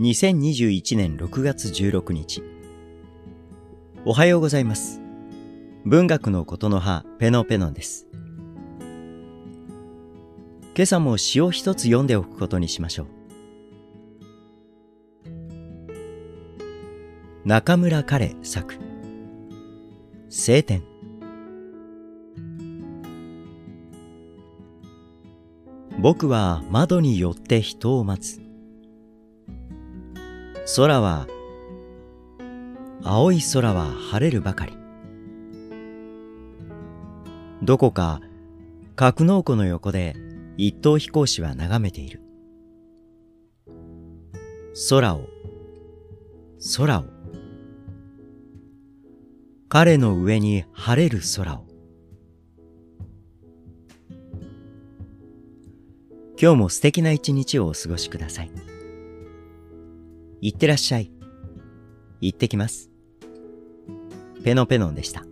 2021年6月16日。おはようございます。文学のことの葉、ペノペノです。今朝も詩を一つ読んでおくことにしましょう。中村彼作晴天僕は窓に寄って人を待つ。空は、青い空は晴れるばかり。どこか格納庫の横で一等飛行士は眺めている。空を、空を。彼の上に晴れる空を。今日も素敵な一日をお過ごしください。いってらっしゃい。行ってきます。ペノペノンでした。